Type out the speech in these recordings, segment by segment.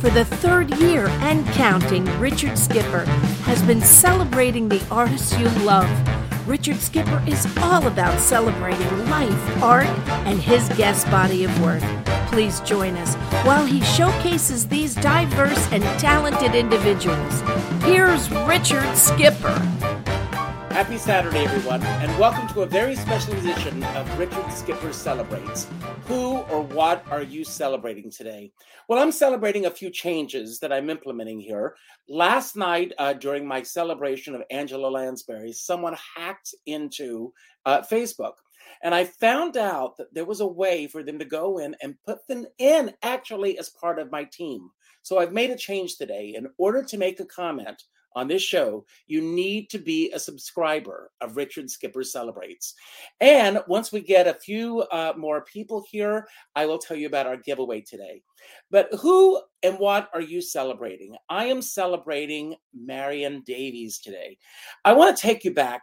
For the third year and counting, Richard Skipper has been celebrating the artists you love. Richard Skipper is all about celebrating life, art, and his guest body of work. Please join us while he showcases these diverse and talented individuals. Here's Richard Skipper. Happy Saturday, everyone, and welcome to a very special edition of Richard Skipper Celebrates. Who or what are you celebrating today? Well, I'm celebrating a few changes that I'm implementing here. Last night, uh, during my celebration of Angela Lansbury, someone hacked into uh, Facebook. And I found out that there was a way for them to go in and put them in actually as part of my team. So I've made a change today. In order to make a comment, on this show, you need to be a subscriber of Richard Skipper Celebrates. And once we get a few uh, more people here, I will tell you about our giveaway today. But who and what are you celebrating? I am celebrating Marion Davies today. I want to take you back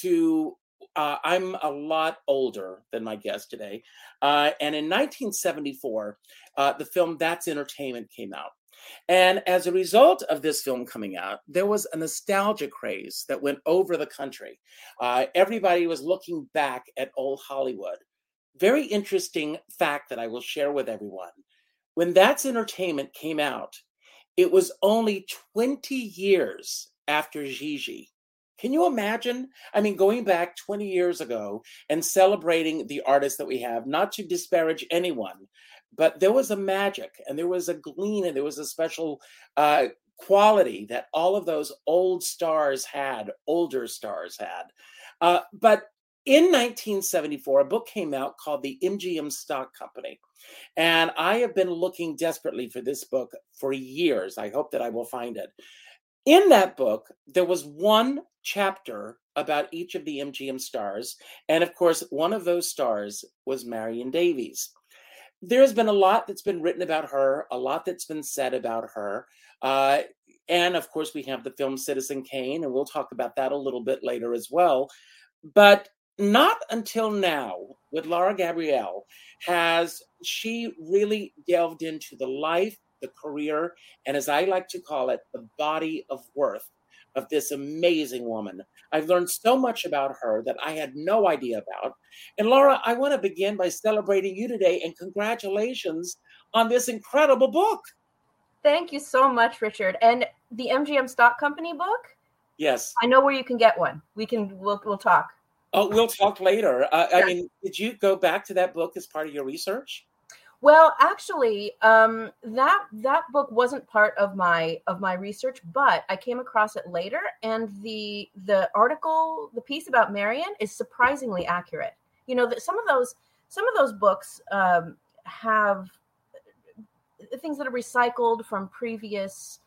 to uh, I'm a lot older than my guest today. Uh, and in 1974, uh, the film That's Entertainment came out. And as a result of this film coming out, there was a nostalgia craze that went over the country. Uh, everybody was looking back at old Hollywood. Very interesting fact that I will share with everyone. When That's Entertainment came out, it was only 20 years after Gigi. Can you imagine? I mean, going back 20 years ago and celebrating the artists that we have, not to disparage anyone, but there was a magic and there was a gleam and there was a special uh, quality that all of those old stars had, older stars had. Uh, but in 1974, a book came out called The MGM Stock Company. And I have been looking desperately for this book for years. I hope that I will find it. In that book, there was one chapter about each of the MGM stars. And of course, one of those stars was Marion Davies there's been a lot that's been written about her, a lot that's been said about her. Uh, and of course, we have the film Citizen Kane, and we'll talk about that a little bit later as well. But not until now, with Lara Gabrielle, has she really delved into the life, the career, and as I like to call it, the body of worth of this amazing woman. I've learned so much about her that I had no idea about. And Lara, I want to begin by celebrating you today and congratulations on this incredible book. Thank you so much, Richard. And the MGM Stock Company book? Yes. I know where you can get one. We can we'll we'll talk. Oh, we'll talk later. Uh, yeah. I mean, did you go back to that book as part of your research? Well, actually, um, that that book wasn't part of my of my research, but I came across it later, and the the article, the piece about Marion, is surprisingly accurate. You know that some of those some of those books um, have things that are recycled from previous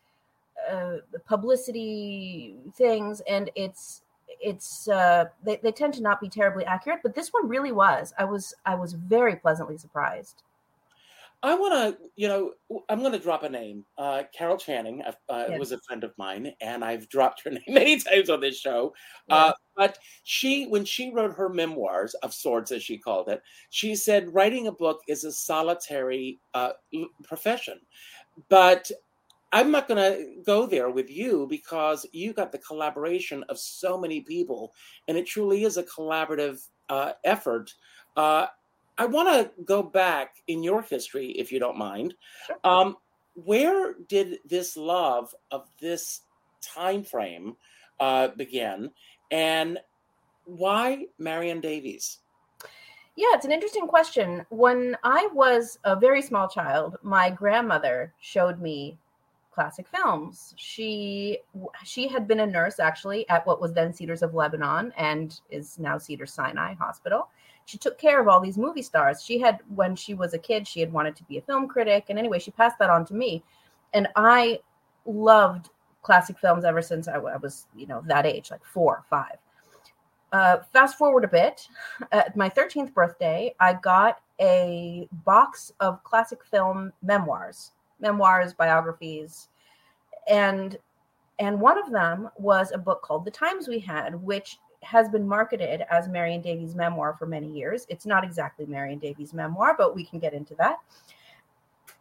uh, publicity things, and it's it's uh, they, they tend to not be terribly accurate. But this one really was. I was I was very pleasantly surprised. I want to, you know, I'm going to drop a name. Uh, Carol Channing uh, yes. was a friend of mine, and I've dropped her name many times on this show. Yeah. Uh, but she, when she wrote her memoirs of sorts, as she called it, she said writing a book is a solitary uh, profession. But I'm not going to go there with you because you got the collaboration of so many people, and it truly is a collaborative uh, effort. Uh, I want to go back in your history, if you don't mind. Sure. Um, where did this love of this time frame uh, begin, and why Marion Davies? Yeah, it's an interesting question. When I was a very small child, my grandmother showed me classic films. She she had been a nurse actually at what was then Cedars of Lebanon and is now Cedar Sinai Hospital she took care of all these movie stars. She had, when she was a kid, she had wanted to be a film critic. And anyway, she passed that on to me. And I loved classic films ever since I, I was, you know, that age, like four, five. Uh, fast forward a bit, at my 13th birthday, I got a box of classic film memoirs, memoirs, biographies, and and one of them was a book called The Times We Had, which has been marketed as Marion Davies' memoir for many years. It's not exactly Marion Davies' memoir, but we can get into that.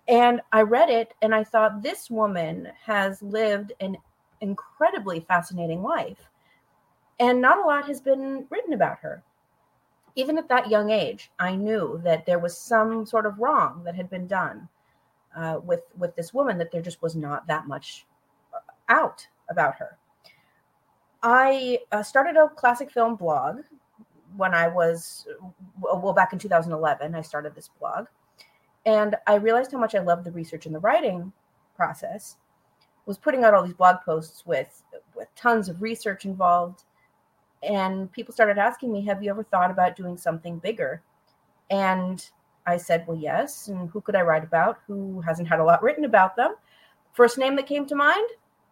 And I read it and I thought this woman has lived an incredibly fascinating life. And not a lot has been written about her. Even at that young age, I knew that there was some sort of wrong that had been done uh, with with this woman. That there just was not that much out about her. I uh, started a classic film blog when I was, well, back in 2011, I started this blog. And I realized how much I loved the research and the writing process. Was putting out all these blog posts with with tons of research involved, and people started asking me, "Have you ever thought about doing something bigger?" And I said, "Well, yes." And who could I write about? Who hasn't had a lot written about them? First name that came to mind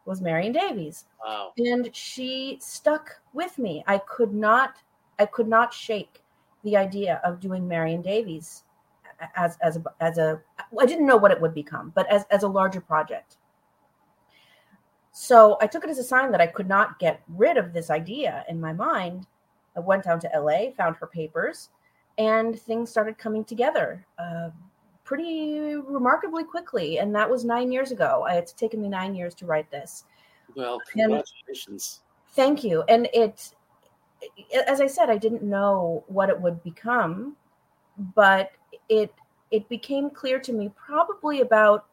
was Marion Davies. Wow. And she stuck with me. I could not I could not shake the idea of doing Marion Davies as as a as a I didn't know what it would become, but as as a larger project. So I took it as a sign that I could not get rid of this idea in my mind. I went down to LA, found her papers, and things started coming together. Uh, pretty remarkably quickly. And that was nine years ago. It's taken me nine years to write this. Well, congratulations. And thank you. And it, as I said, I didn't know what it would become, but it it became clear to me probably about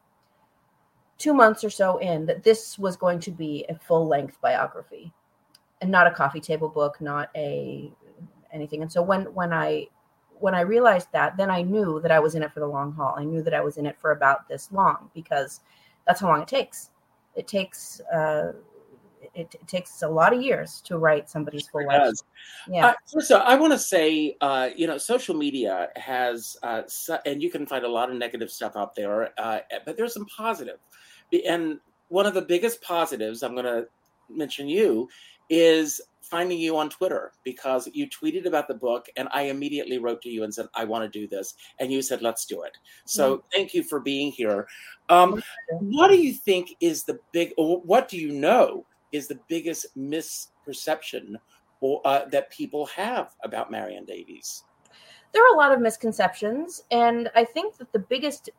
two months or so in that this was going to be a full length biography and not a coffee table book, not a anything. And so when when I when I realized that, then I knew that I was in it for the long haul. I knew that I was in it for about this long because that's how long it takes. It takes uh, it, it, takes a lot of years to write somebody's full life. Yeah. Uh, so I want to say, uh, you know, social media has, uh, and you can find a lot of negative stuff out there, uh, but there's some positive. And one of the biggest positives, I'm going to mention you, is finding you on Twitter because you tweeted about the book and I immediately wrote to you and said, I want to do this. And you said, let's do it. So mm-hmm. thank you for being here. Um, what do you think is the big, or what do you know is the biggest misperception or, uh, that people have about Marion Davies? There are a lot of misconceptions. And I think that the biggest,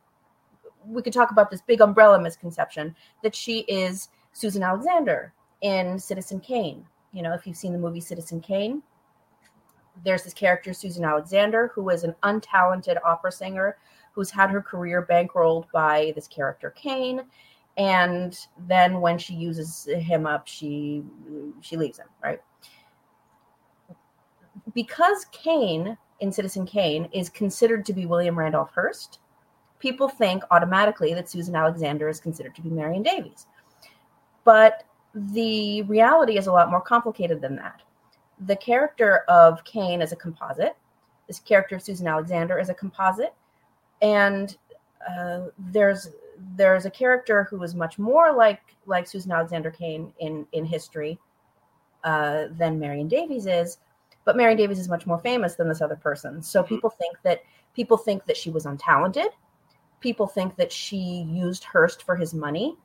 we could talk about this big umbrella misconception that she is Susan Alexander in Citizen Kane you know, if you've seen the movie Citizen Kane, there's this character, Susan Alexander, who is an untalented opera singer who's had her career bankrolled by this character Kane. And then when she uses him up, she she leaves him, right? Because Kane in Citizen Kane is considered to be William Randolph Hearst, people think automatically that Susan Alexander is considered to be Marion Davies. But the reality is a lot more complicated than that. The character of Kane is a composite. This character of Susan Alexander is a composite, and uh, there's there's a character who is much more like like Susan Alexander Kane in in history uh, than Marion Davies is, but Marion Davies is much more famous than this other person. So mm-hmm. people think that people think that she was untalented. People think that she used Hearst for his money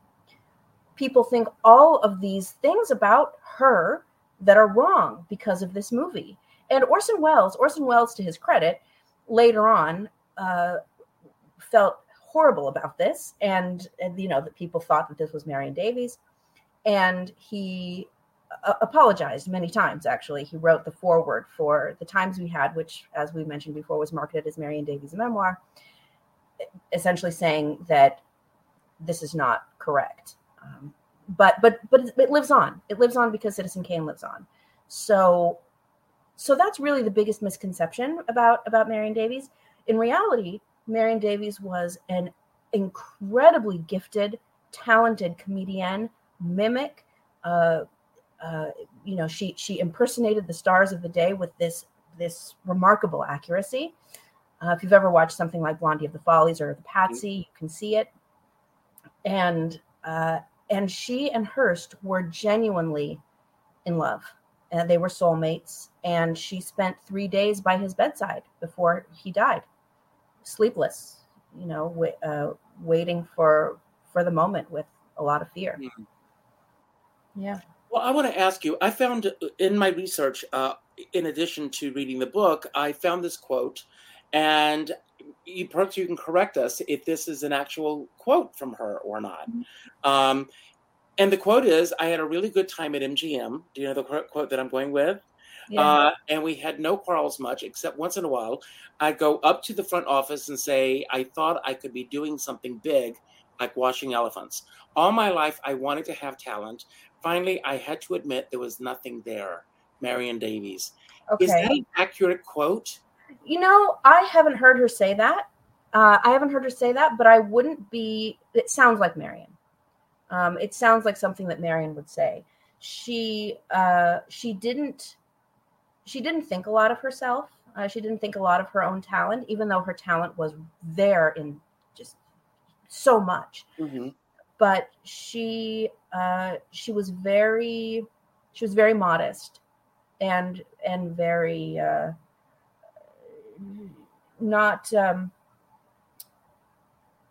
people think all of these things about her that are wrong because of this movie. And Orson Welles, Orson Welles, to his credit, later on uh, felt horrible about this, and, and, you know that people thought that this was Marion Davies, and he uh, apologized many times. Actually, he wrote the foreword for the Times We Had, which, as we mentioned before, was marketed as Marion Davies' memoir, essentially saying that this is not correct um, but but but it lives on. It lives on because Citizen Kane lives on. So so that's really the biggest misconception about about Marion Davies. In reality, Marion Davies was an incredibly gifted, talented comedian, mimic. Uh, uh, you know, she she impersonated the stars of the day with this this remarkable accuracy. Uh, if you've ever watched something like Blondie of the Follies or The Patsy, you can see it. And uh, and she and Hearst were genuinely in love. And they were soulmates. And she spent three days by his bedside before he died, sleepless, you know, uh, waiting for for the moment with a lot of fear. Mm-hmm. Yeah. Well, I want to ask you. I found uh, in my research, uh, in addition to reading the book, I found this quote, and you perhaps you can correct us if this is an actual quote from her or not. Um, and the quote is, "I had a really good time at MGM." Do you know the quote that I'm going with? Yeah. Uh, and we had no quarrels much, except once in a while, I'd go up to the front office and say, "I thought I could be doing something big, like washing elephants." All my life, I wanted to have talent. Finally, I had to admit there was nothing there. Marion Davies. Okay. Is that an accurate quote? You know, I haven't heard her say that. Uh, I haven't heard her say that, but I wouldn't be. It sounds like Marion. Um, it sounds like something that Marion would say. She uh, she didn't she didn't think a lot of herself. Uh, she didn't think a lot of her own talent, even though her talent was there in just so much. Mm-hmm. But she uh, she was very she was very modest and and very uh, not um,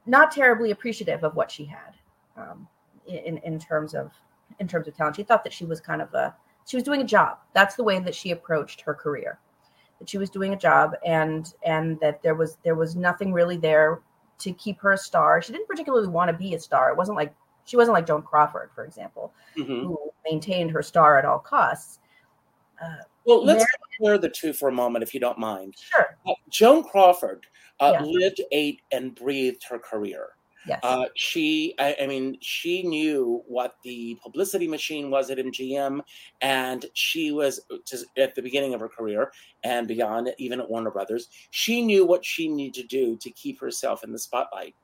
not terribly appreciative of what she had um, in in terms of in terms of talent. She thought that she was kind of a she was doing a job. That's the way that she approached her career. That she was doing a job and and that there was there was nothing really there to keep her a star. She didn't particularly want to be a star. It wasn't like she wasn't like Joan Crawford, for example, mm-hmm. who maintained her star at all costs. Uh, well, let's compare the two for a moment, if you don't mind. Sure. Uh, Joan Crawford uh, yeah. lived, ate, and breathed her career. Yes. Uh, she, I, I, mean, she knew what the publicity machine was at MGM, and she was at the beginning of her career and beyond, even at Warner Brothers. She knew what she needed to do to keep herself in the spotlight.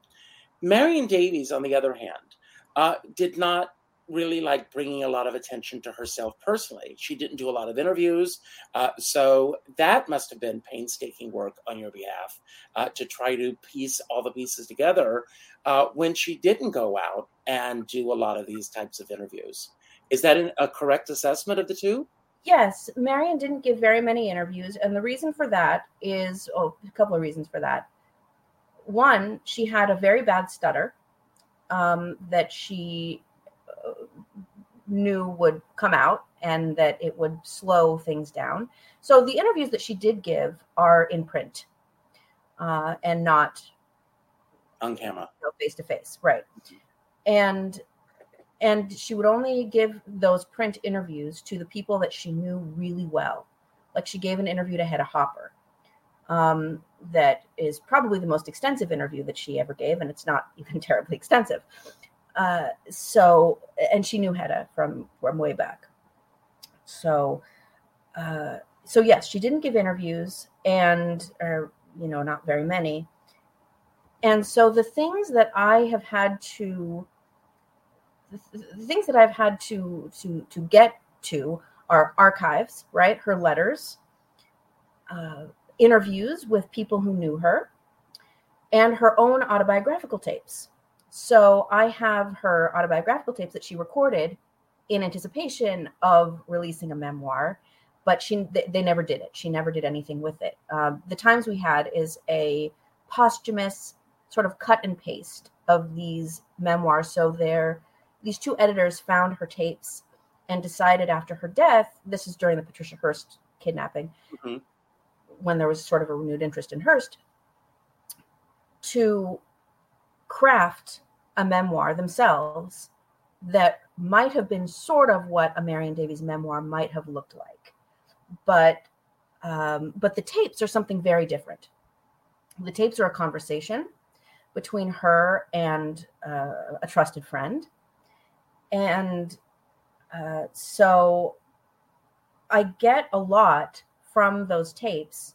Marion Davies, on the other hand, uh, did not really like bringing a lot of attention to herself personally. She didn't do a lot of interviews. Uh, so that must have been painstaking work on your behalf uh, to try to piece all the pieces together uh, when she didn't go out and do a lot of these types of interviews. Is that an, a correct assessment of the two? Yes, Marion didn't give very many interviews. And the reason for that is oh, a couple of reasons for that. One, she had a very bad stutter um, that she knew would come out and that it would slow things down. So the interviews that she did give are in print uh, and not on camera, face to face, right? And and she would only give those print interviews to the people that she knew really well. Like she gave an interview to Hedda Hopper, um, that is probably the most extensive interview that she ever gave, and it's not even terribly extensive. Uh, so, and she knew Hedda from from way back. So, uh, so yes, she didn't give interviews, and or you know, not very many. And so the things that I have had to, the things that I've had to to to get to are archives, right? Her letters, uh, interviews with people who knew her, and her own autobiographical tapes. So I have her autobiographical tapes that she recorded in anticipation of releasing a memoir, but she they, never did it. She never did anything with it. Um, the times we had is a posthumous sort of cut and paste of these memoirs. So they're these two editors found her tapes and decided after her death, this is during the Patricia Hearst kidnapping, mm-hmm. when there was sort of a renewed interest in Hearst, to craft a memoir themselves that might have been sort of what a Marion Davies memoir might have looked like, but um, but the tapes are something very different. The tapes are a conversation between her and uh, a trusted friend, and uh, so I get a lot from those tapes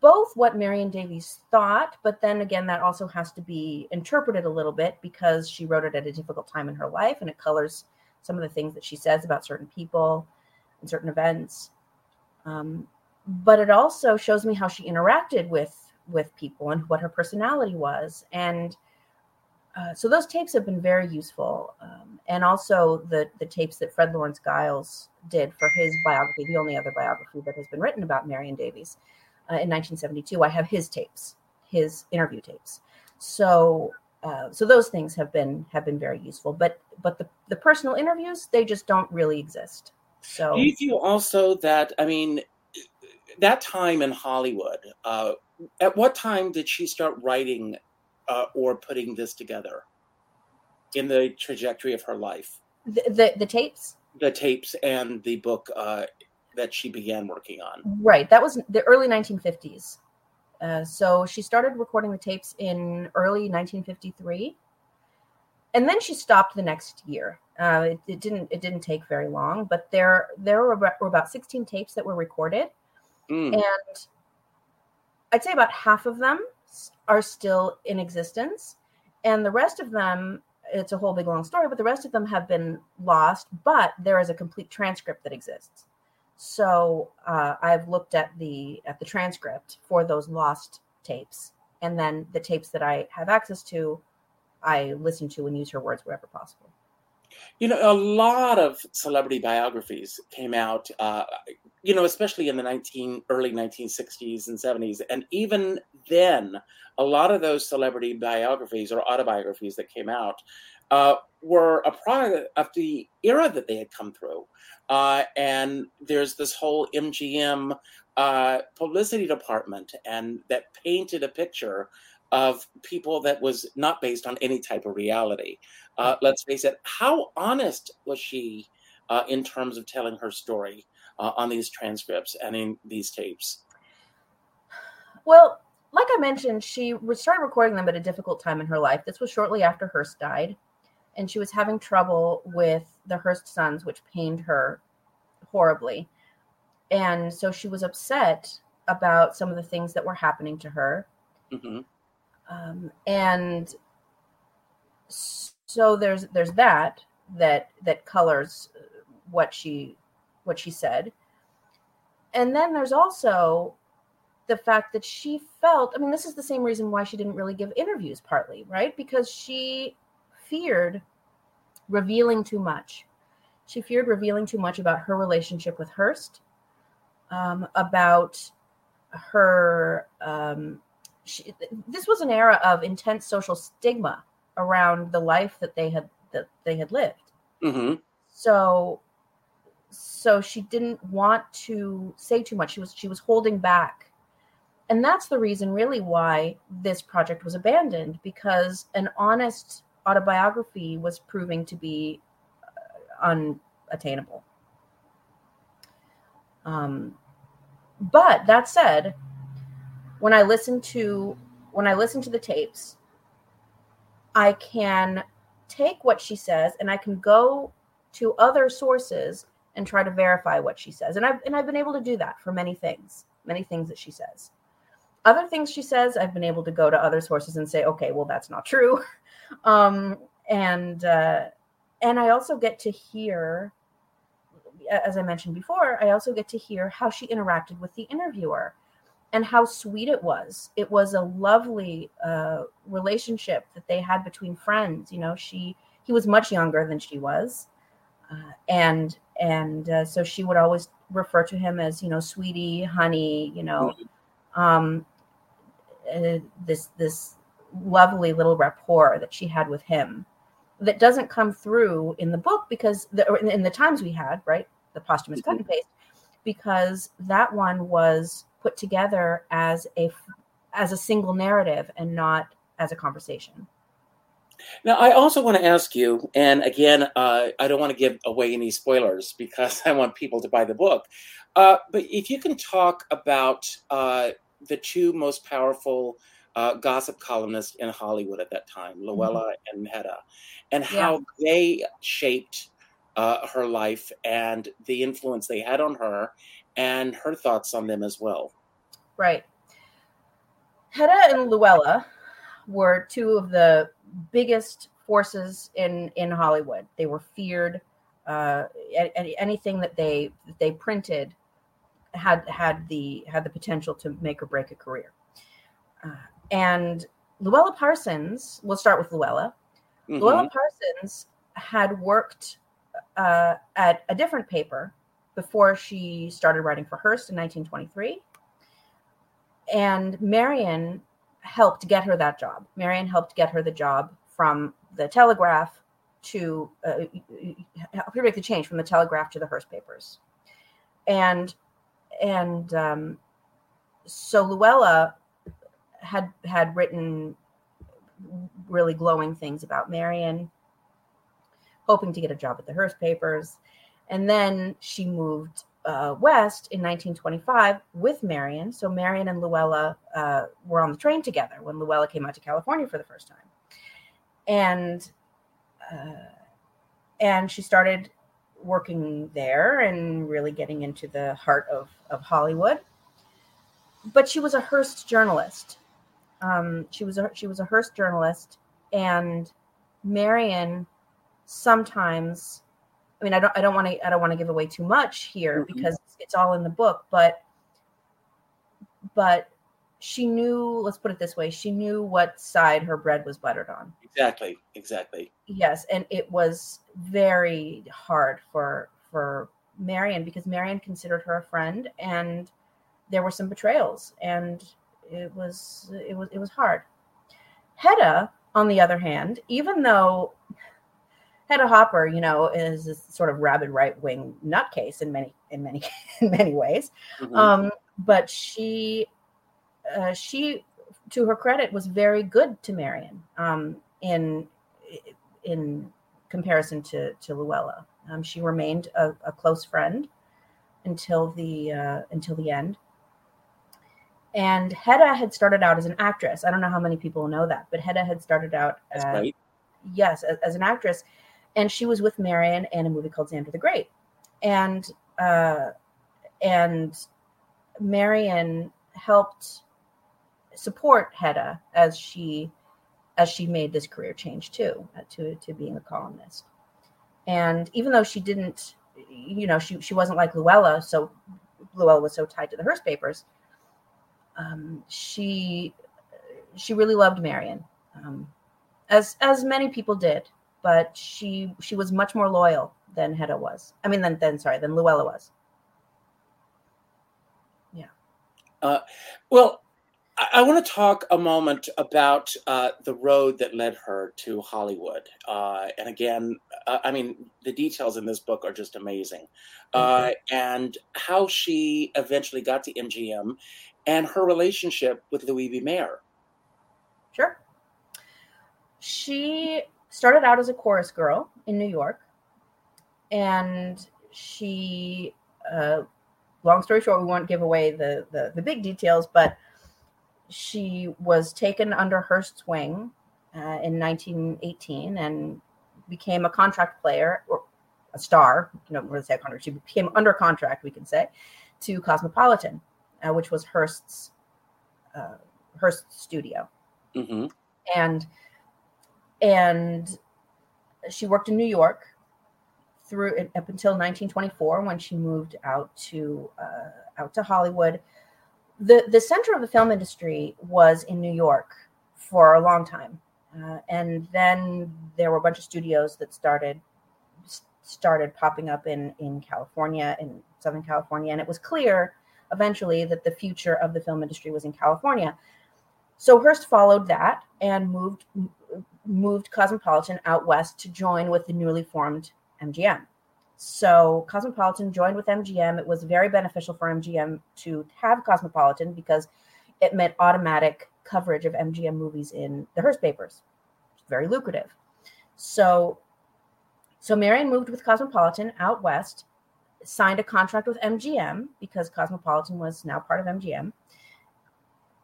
both what Marion Davies thought, but then again, that also has to be interpreted a little bit because she wrote it at a difficult time in her life and it colors some of the things that she says about certain people and certain events. Um, but it also shows me how she interacted with with people and what her personality was and uh, so those tapes have been very useful um, and also the the tapes that fred lawrence guiles did for his biography the only other biography that has been written about marion davies uh, in 1972. I have his tapes, his interview tapes. So uh, so those things have been have been very useful. But but the the personal interviews they just don't really exist. So do you feel also that I mean that time in Hollywood uh, at what time did she start writing uh, or putting this together in the trajectory of her life? The the, the tapes. The tapes and the book uh, that she began working on. Right. That was the early 1950s. Uh, so she started recording the tapes in early 1953, and then she stopped the next year. Uh, it, it, didn't it didn't take very long, but there there were about, were about 16 tapes that were recorded, mm. and I'd say about half of them are still in existence, and the rest of them it's a whole big long story, but the rest of them have been lost. But there is a complete transcript that exists. So uh, I've looked at the at the transcript for those lost tapes, and then the tapes that I have access to, I listen to and use her words wherever possible. You know, a lot of celebrity biographies came out, uh, you know, especially in the 19 early 1960s and 70s. And even then, a lot of those celebrity biographies or autobiographies that came out uh, were a product of the era that they had come through. Uh, and there's this whole MGM uh, publicity department, and that painted a picture of people that was not based on any type of reality. Uh, let's face it, how honest was she uh, in terms of telling her story uh, on these transcripts and in these tapes? Well, like I mentioned, she started recording them at a difficult time in her life. This was shortly after Hearst died, and she was having trouble with the Hearst sons, which pained her horribly. And so she was upset about some of the things that were happening to her. Mm-hmm. Um, and so there's there's that that that colors what she what she said and then there's also the fact that she felt i mean this is the same reason why she didn't really give interviews partly right because she feared revealing too much she feared revealing too much about her relationship with hearst um, about her um, she, this was an era of intense social stigma around the life that they had that they had lived. Mm-hmm. So, so she didn't want to say too much. She was she was holding back, and that's the reason really why this project was abandoned because an honest autobiography was proving to be uh, unattainable. Um, but that said, when I listen to when I listen to the tapes, I can take what she says and I can go to other sources and try to verify what she says. And I've and I've been able to do that for many things, many things that she says. Other things she says, I've been able to go to other sources and say, okay, well, that's not true. Um, and uh, and I also get to hear, as I mentioned before, I also get to hear how she interacted with the interviewer and how sweet it was. It was a lovely uh, relationship that they had between friends. You know, she he was much younger than she was, uh, and and uh, so she would always refer to him as you know, sweetie, honey. You know, um, uh, this this lovely little rapport that she had with him that doesn't come through in the book because the, in the times we had right the posthumous mm-hmm. cut and paste because that one was put together as a as a single narrative and not as a conversation. Now, I also want to ask you, and again, uh, I don't want to give away any spoilers because I want people to buy the book. Uh, but if you can talk about uh, the two most powerful uh, gossip columnists in Hollywood at that time, Louella mm-hmm. and Hedda, and how yeah. they shaped uh, her life and the influence they had on her, and her thoughts on them as well. Right. Hedda and Louella were two of the biggest forces in in Hollywood. They were feared. Uh, anything that they that they printed had had the had the potential to make or break a career. Uh, and Louella Parsons, we'll start with Louella. Mm-hmm. Louella Parsons had worked uh, at a different paper before she started writing for Hearst in 1923. And Marion helped get her that job. Marion helped get her the job from the Telegraph to uh, help her make the change from the Telegraph to the Hearst papers. And and um, so Louella had had written really glowing things about Marion, hoping to get a job at the Hearst papers. And then she moved uh, west in 1925 with Marion. So Marion and Louella uh, were on the train together when Louella came out to California for the first time, and uh, and she started working there and really getting into the heart of of Hollywood. But she was a Hearst journalist. Um, she was a she was a Hearst journalist, and Marion sometimes I mean, I don't, I don't want to, I don't want to give away too much here mm-hmm. because it's all in the book, but, but she knew, let's put it this way, she knew what side her bread was buttered on. Exactly. Exactly. Yes. And it was very hard for, for Marion because Marion considered her a friend and there were some betrayals and it was, it was, it was hard. Hedda, on the other hand, even though Hedda Hopper, you know, is this sort of rabid right wing nutcase in many in many in many ways. Mm-hmm. Um, but she uh, she, to her credit, was very good to Marion um, in in comparison to to Louella. Um, she remained a, a, close friend until the uh, until the end. And Hedda had started out as an actress. I don't know how many people know that, but Hedda had started out as, right. yes, as, as, an actress and she was with Marion in a movie called Zander the Great, and uh, and Marion helped support Hedda as she as she made this career change too uh, to to being a columnist. And even though she didn't, you know, she she wasn't like Louella, so Louella was so tied to the Hearst papers. Um, she she really loved Marion, um, as as many people did but she she was much more loyal than Hedda was. I mean, then then sorry, than Louella was. Yeah. Uh, well, I, I want to talk a moment about uh, the road that led her to Hollywood. Uh, and again, uh, I mean, the details in this book are just amazing, uh, mm-hmm. and how she eventually got to MGM, and her relationship with Louis B. Mayer. Sure. She started out as a chorus girl in New York, and she, uh, long story short, we won't give away the, the, the big details, but she was taken under Hearst's wing uh, in 1918 and became a contract player or a star. You know, we're say a contract. She became under contract, we can say, to Cosmopolitan, uh, which was Hearst's uh, Hearst studio, mm-hmm. and and she worked in New York through up until 1924 when she moved out to uh, out to Hollywood. the The center of the film industry was in New York for a long time, uh, and then there were a bunch of studios that started started popping up in in California, in Southern California, and it was clear eventually that the future of the film industry was in California. So Hearst followed that and moved moved Cosmopolitan out west to join with the newly formed MGM. So Cosmopolitan joined with MGM. It was very beneficial for MGM to have Cosmopolitan because it meant automatic coverage of MGM movies in the Hearst papers. Very lucrative. So so Marion moved with Cosmopolitan out west, signed a contract with MGM because Cosmopolitan was now part of MGM.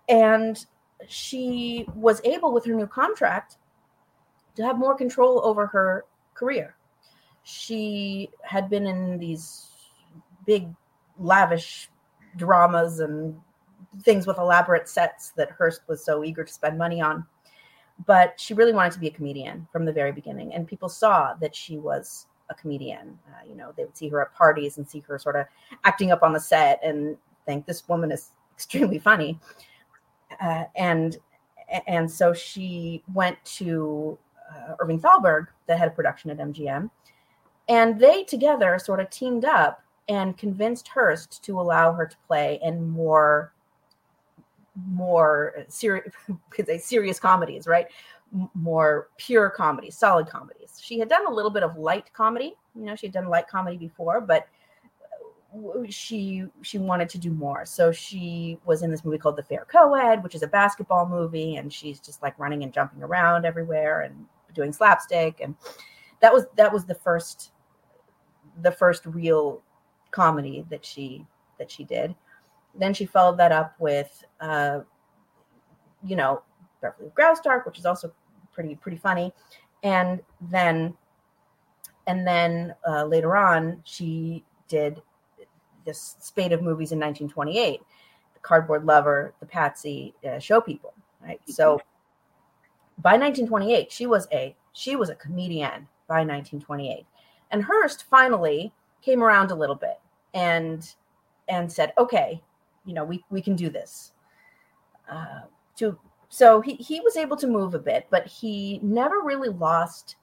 And she was able with her new contract to have more control over her career. She had been in these big, lavish dramas and things with elaborate sets that Hearst was so eager to spend money on. But she really wanted to be a comedian from the very beginning. And people saw that she was a comedian. Uh, you know, they would see her at parties and see her sort of acting up on the set and think this woman is extremely funny. Uh, and and so she went to uh, Irving Thalberg, the head of production at MGM, and they together sort of teamed up and convinced Hearst to allow her to play in more more serious they serious comedies, right? More pure comedies, solid comedies. She had done a little bit of light comedy. You know, she had done light comedy before, but she she wanted to do more. So she was in this movie called The Fair Co-ed, which is a basketball movie, and she's just like running and jumping around everywhere and doing slapstick. And that was that was the first the first real comedy that she that she did. Then she followed that up with uh, you know, Beverly Graustark, which is also pretty pretty funny. And then and then uh, later on she did this spate of movies in 1928 the cardboard lover the patsy uh, show people right mm-hmm. so by 1928 she was a she was a comedian by 1928 and hearst finally came around a little bit and and said okay you know we, we can do this uh, to so he, he was able to move a bit but he never really lost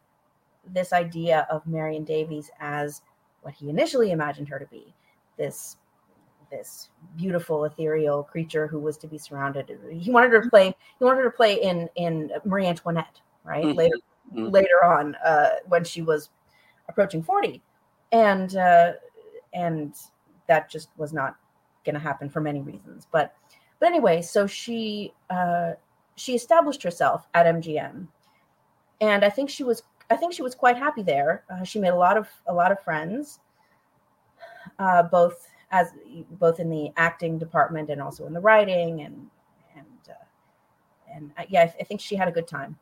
this idea of marion davies as what he initially imagined her to be this this beautiful ethereal creature who was to be surrounded he wanted her to play he wanted her to play in in marie antoinette right mm-hmm. later mm-hmm. later on uh when she was approaching 40 and uh and that just was not going to happen for many reasons but but anyway so she uh she established herself at mgm and i think she was i think she was quite happy there uh, she made a lot of a lot of friends uh, both as both in the acting department and also in the writing and and uh, and uh, yeah, I, I, think she had a good time.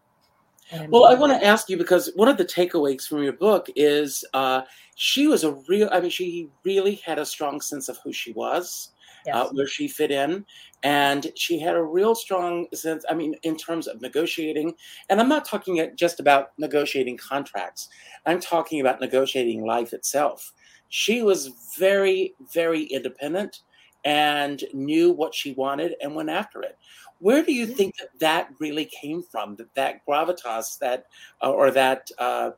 Well, I want to ask you because one of the takeaways from your book is uh, she was a real. I mean, she really had a strong sense of who she was. Uh, yes. Uh, where she fit in. And she had a real strong sense, I mean, in terms of negotiating. And I'm not talking just about negotiating contracts, I'm talking about negotiating life itself she was very, very independent and knew what she wanted and went after it. Where do you think that that really came from? That that gravitas, that uh, or that uh,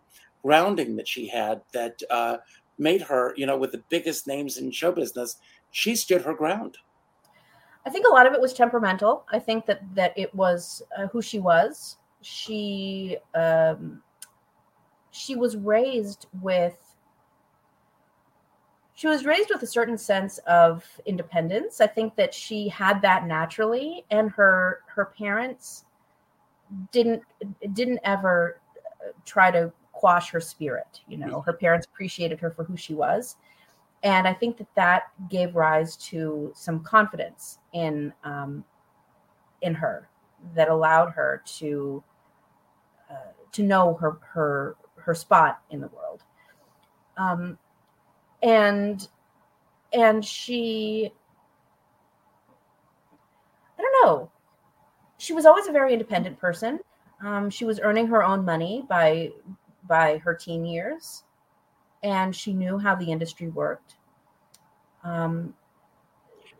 grounding that she had, that uh, made her, you know, with the biggest names in show business, she stood her ground. I think a lot of it was temperamental. I think that that it was uh, who she was. She um, she was raised with she was raised with a certain sense of independence. I think that she had that naturally, and her her parents didn't didn't ever uh, try to quash her spirit. You know, her parents appreciated her for who she was, and I think that that gave rise to some confidence in um, in her that allowed her to uh, to know her her her spot in the world. Um, and and she i don't know. She was always a very independent person. Um, she was earning her own money by by her teen years. And she knew how the industry worked um,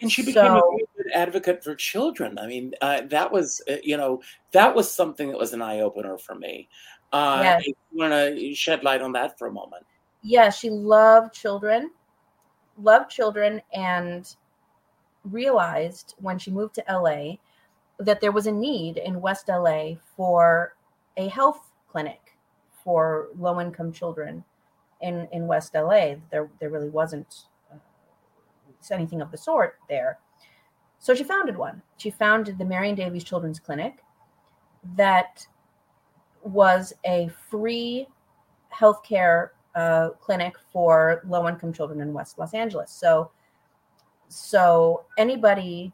and she became so, a very good advocate for children. I mean, uh, that was, uh, you know, that was something that was an eye opener for me. Uh, yes. you want to shed light on that for a moment? yeah, she loved children, loved children, and realized when she moved to LA that there was a need in West LA for a health clinic for low income children in, in West LA. There, there really wasn't anything of the sort there. So she founded one. She founded the Marion Davies Children's Clinic that was a free healthcare uh, clinic for low income children in West Los Angeles. So, so anybody,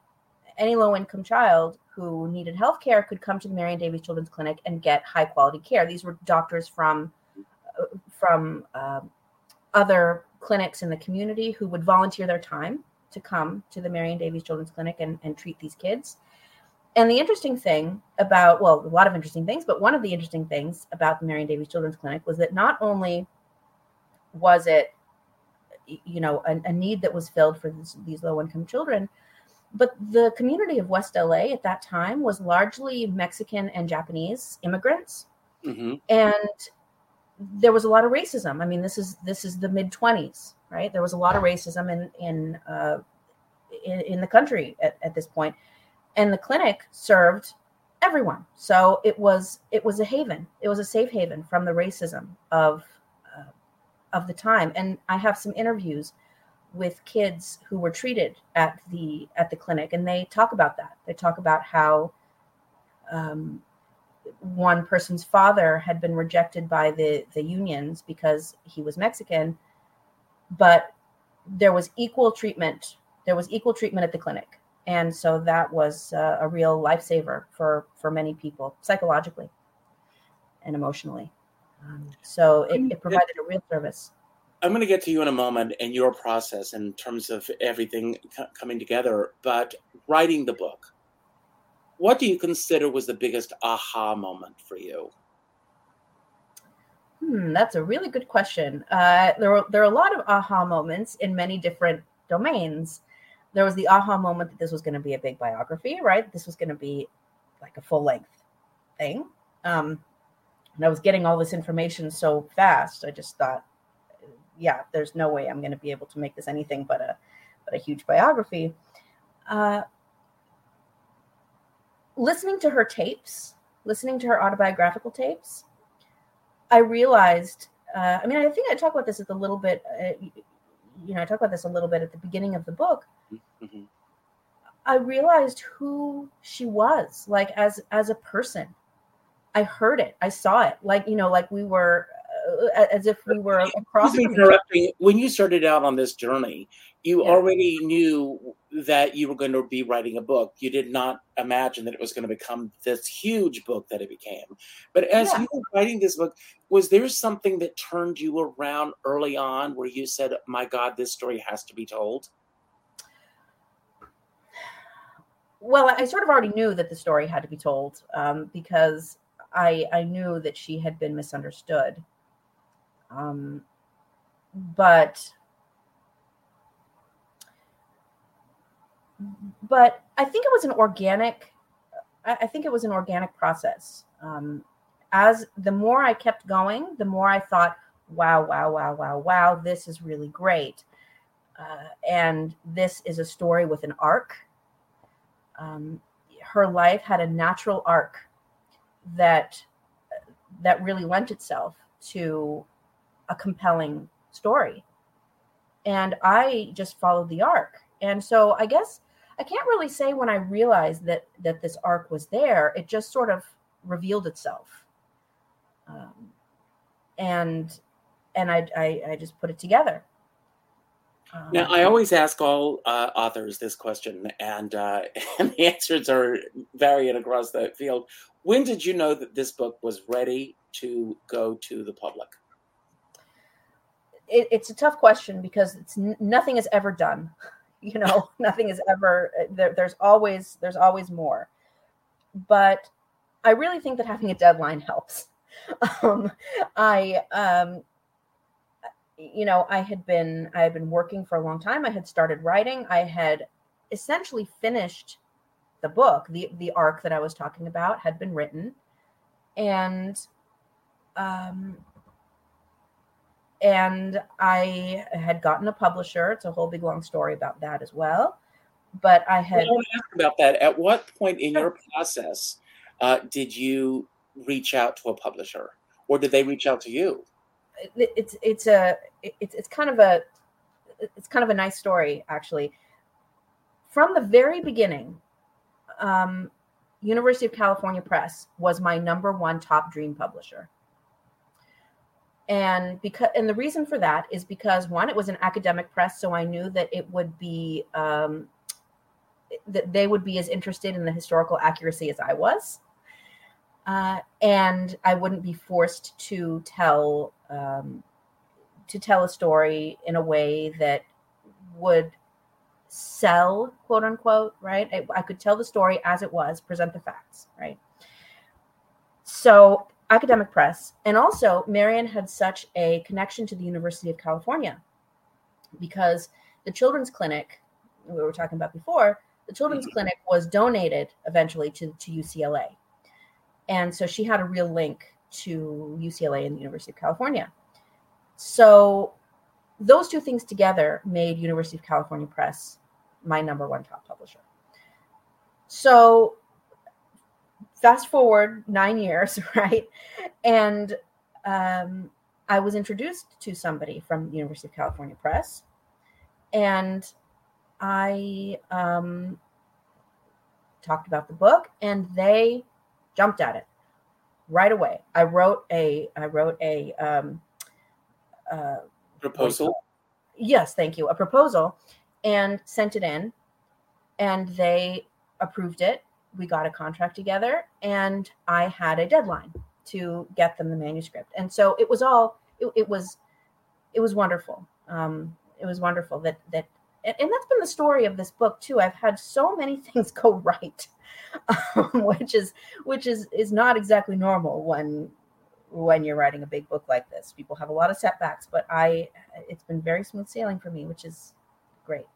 any low income child who needed healthcare could come to the Marion Davies Children's Clinic and get high quality care. These were doctors from uh, from uh, other clinics in the community who would volunteer their time to come to the Marion Davies Children's Clinic and, and treat these kids. And the interesting thing about, well, a lot of interesting things, but one of the interesting things about the Marion Davies Children's Clinic was that not only was it you know a, a need that was filled for this, these low income children but the community of west la at that time was largely mexican and japanese immigrants mm-hmm. and there was a lot of racism. I mean this is this is the mid 20s right? There was a lot of racism in in uh, in, in the country at, at this point. And the clinic served everyone. So it was it was a haven. It was a safe haven from the racism of of the time. And I have some interviews with kids who were treated at the at the clinic, and they talk about that. They talk about how um, one person's father had been rejected by the the unions because he was Mexican, but there was equal treatment. There was equal treatment at the clinic, and so that was uh, a real lifesaver for for many people psychologically and emotionally. Um, so it, it provided a real service. I'm going to get to you in a moment and your process in terms of everything coming together. But writing the book, what do you consider was the biggest aha moment for you? Hmm, that's a really good question. Uh, there, were, there are a lot of aha moments in many different domains. There was the aha moment that this was going to be a big biography, right? This was going to be like a full length thing. Um, and I was getting all this information so fast. I just thought, yeah, there's no way I'm going to be able to make this anything but a but a huge biography. Uh, listening to her tapes, listening to her autobiographical tapes, I realized. Uh, I mean, I think I talk about this a little bit. Uh, you know, I talk about this a little bit at the beginning of the book. Mm-hmm. I realized who she was, like as as a person I heard it. I saw it. Like, you know, like we were as if we were across. The book. When you started out on this journey, you yeah. already knew that you were going to be writing a book. You did not imagine that it was going to become this huge book that it became. But as yeah. you were writing this book, was there something that turned you around early on where you said, My God, this story has to be told? Well, I sort of already knew that the story had to be told um, because I I knew that she had been misunderstood. Um, but but I think it was an organic. I think it was an organic process. Um, as the more I kept going, the more I thought, "Wow, wow, wow, wow, wow! This is really great." Uh, and this is a story with an arc. Um, her life had a natural arc that that really lent itself to a compelling story and i just followed the arc and so i guess i can't really say when i realized that that this arc was there it just sort of revealed itself um, and and I, I i just put it together now, I um, always ask all uh, authors this question, and, uh, and the answers are varying across the field. When did you know that this book was ready to go to the public? It, it's a tough question because it's nothing is ever done. You know, nothing is ever there, There's always there's always more, but I really think that having a deadline helps. Um, I um, you know, I had been I had been working for a long time. I had started writing. I had essentially finished the book, the the arc that I was talking about had been written, and um, and I had gotten a publisher. It's a whole big long story about that as well. But I had well, I ask about that. At what point in your process uh, did you reach out to a publisher, or did they reach out to you? It, it's it's a it's it's kind of a it's kind of a nice story actually. From the very beginning, um, University of California Press was my number one top dream publisher. And because and the reason for that is because one, it was an academic press, so I knew that it would be um, that they would be as interested in the historical accuracy as I was, uh, and I wouldn't be forced to tell um, to tell a story in a way that would sell, quote unquote, right? I, I, could tell the story as it was, present the facts, right? So, academic press. And also, Marion had such a connection to the University of California because the children's clinic we were talking about before, the children's mm-hmm. clinic was donated eventually to, to UCLA. And so she had a real link to UCLA and the University of California. So those two things together made University of California Press my number one top publisher. So fast forward nine years, right? And um, I was introduced to somebody from University of California Press. and I um, talked about the book, and they jumped at it right away. I wrote a I wrote a um, uh, proposal. Yes, thank you. A proposal, and sent it in, and they approved it. We got a contract together, and I had a deadline to get them the manuscript, and so it was all it, it was it was wonderful. Um, it was wonderful that that and, and that's been the story of this book too. I've had so many things go right, um, which is which is is not exactly normal when when you're writing a big book like this. People have a lot of setbacks, but I it's been very smooth sailing for me, which is great.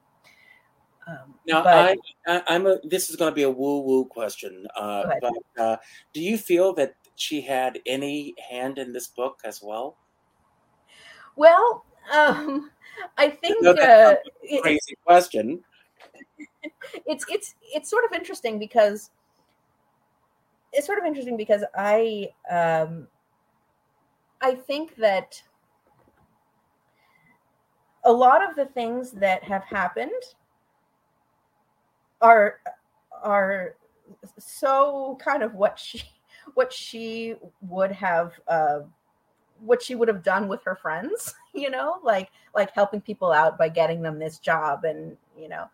Um, now, but, I, I, am a. This is going to be a woo woo question, uh, but uh, do you feel that she had any hand in this book as well? Well, um, I think uh, crazy it, question. It's it's it's sort of interesting because it's sort of interesting because I um, I think that a lot of the things that have happened are are so kind of what she what she would have uh, what she would have done with her friends you know like like helping people out by getting them this job and you know.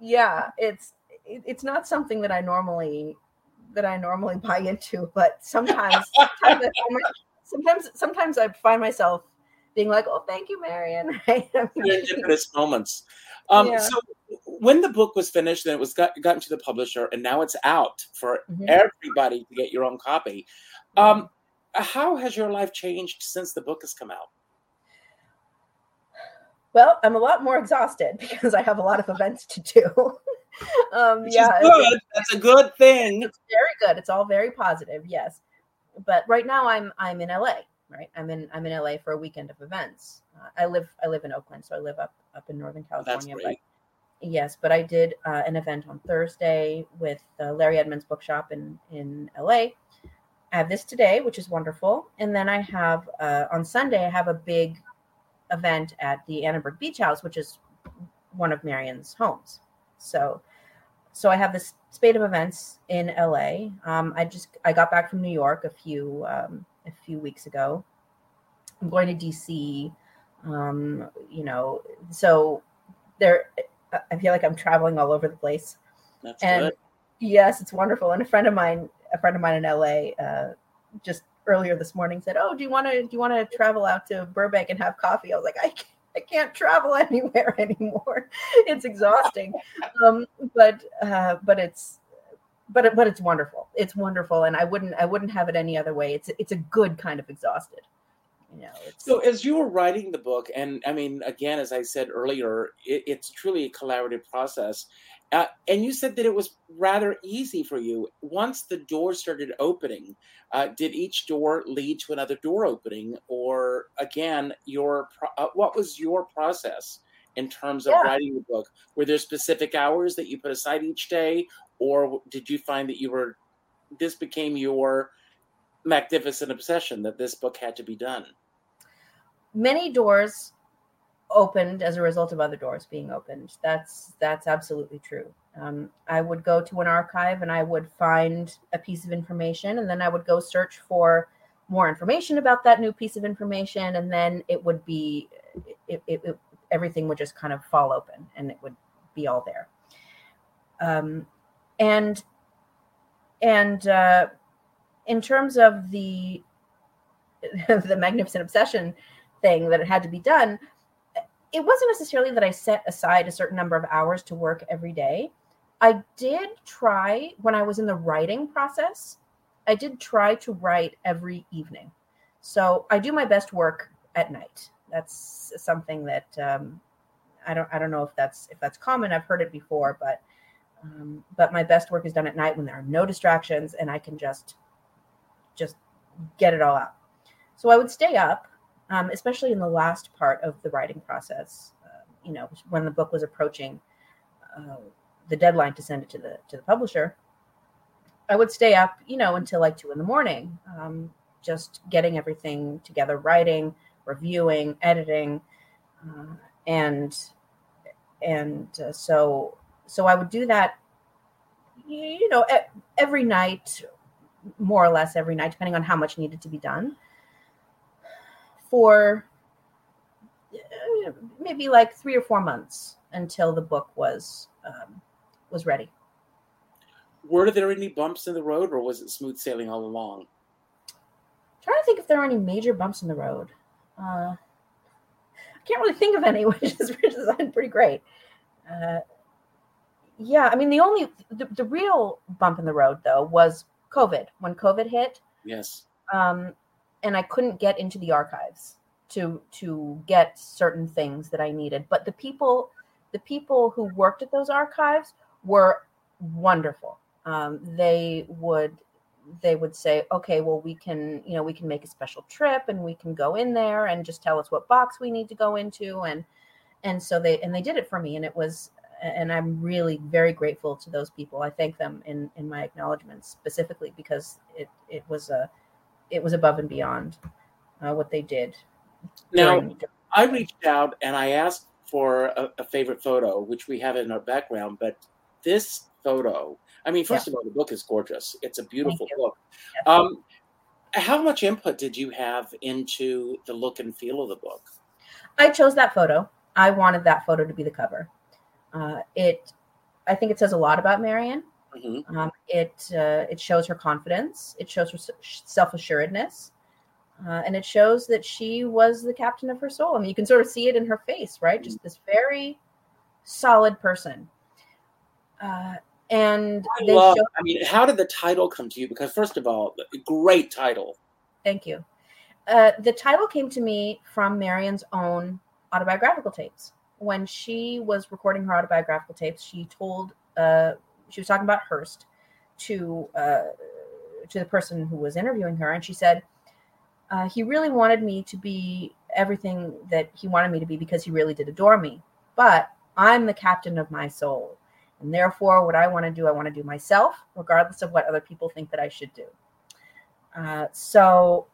Yeah it's it's not something that i normally that i normally buy into but sometimes sometimes, sometimes sometimes i find myself being like oh thank you marion. Right? serendipitous moments. Um yeah. so when the book was finished and it was got, gotten to the publisher and now it's out for mm-hmm. everybody to get your own copy um how has your life changed since the book has come out? Well, I'm a lot more exhausted because I have a lot of events to do. um, Which yeah, good. That's a good thing. It's very good. It's all very positive. Yes, but right now I'm I'm in LA. Right, I'm in I'm in LA for a weekend of events. Uh, I live I live in Oakland, so I live up up in Northern California. Yes, but I did uh, an event on Thursday with Larry Edmunds Bookshop in in LA I have this today, which is wonderful. And then I have uh, on Sunday, I have a big event at the Annenberg Beach House, which is one of Marion's homes. So, so I have this spate of events in LA. Um, I just I got back from New York a few um, a few weeks ago. I'm going to DC. Um, you know, so there. I feel like I'm traveling all over the place. That's and good. yes, it's wonderful. And a friend of mine a friend of mine in LA uh, just earlier this morning said, "Oh, do you want to do you want to travel out to Burbank and have coffee?" I was like, "I can't, I can't travel anywhere anymore. it's exhausting." Um, but uh, but it's but it, but it's wonderful. It's wonderful, and I wouldn't I wouldn't have it any other way. It's it's a good kind of exhausted. You know, so as you were writing the book, and I mean, again, as I said earlier, it, it's truly a collaborative process. Uh, and you said that it was rather easy for you. Once the door started opening, uh, did each door lead to another door opening, or again, your uh, what was your process in terms of yeah. writing the book? Were there specific hours that you put aside each day, or did you find that you were this became your magnificent obsession that this book had to be done? Many doors opened as a result of other doors being opened. That's that's absolutely true. Um, I would go to an archive and I would find a piece of information, and then I would go search for more information about that new piece of information, and then it would be it, it, it, everything would just kind of fall open, and it would be all there. Um, and and uh, in terms of the the magnificent obsession thing that it had to be done it wasn't necessarily that I set aside a certain number of hours to work every day. I did try when I was in the writing process, I did try to write every evening. So I do my best work at night. That's something that um, I don't I don't know if that's if that's common. I've heard it before, but um, but my best work is done at night when there are no distractions and I can just just get it all out. So I would stay up um, especially in the last part of the writing process. Uh, you know, when the book was approaching uh, the deadline to send it to the to the publisher, I would stay up, you know, until like two in the morning, um, just getting everything together, writing, reviewing, editing, uh, and and uh, so so I would do that, you know, every night, more or less every night, depending on how much needed to be done. For uh, maybe like three or four months until the book was um, was ready. Were there any bumps in the road, or was it smooth sailing all along? I'm trying to think if there are any major bumps in the road. Uh, I can't really think of any, which is, which is pretty great. Uh, yeah, I mean the only the, the real bump in the road though was COVID. When COVID hit, yes, um, and I couldn't get into the archives to to get certain things that I needed. But the people the people who worked at those archives were wonderful. Um, they would they would say, okay, well, we can, you know, we can make a special trip and we can go in there and just tell us what box we need to go into. And, and so they, and they did it for me. And it was, and I'm really very grateful to those people. I thank them in, in my acknowledgments specifically because it, it was a, it was above and beyond uh, what they did. Now, during, I reached out and I asked for a, a favorite photo, which we have in our background, but this photo I mean, first yeah. of all, the book is gorgeous. It's a beautiful book. Um, how much input did you have into the look and feel of the book? I chose that photo. I wanted that photo to be the cover. Uh, it, I think it says a lot about Marion. Mm-hmm. Um, it uh, it shows her confidence. It shows her self assuredness, uh, and it shows that she was the captain of her soul. I mean, you can sort of see it in her face, right? Mm-hmm. Just this very solid person. Uh, and I love. Showed- I mean, how did the title come to you? Because first of all, great title. Thank you. Uh, the title came to me from Marion's own autobiographical tapes. When she was recording her autobiographical tapes, she told uh, she was talking about Hearst to uh, to the person who was interviewing her, and she said uh, he really wanted me to be everything that he wanted me to be because he really did adore me. But I'm the captain of my soul. And therefore, what I want to do, I want to do myself, regardless of what other people think that I should do. Uh, so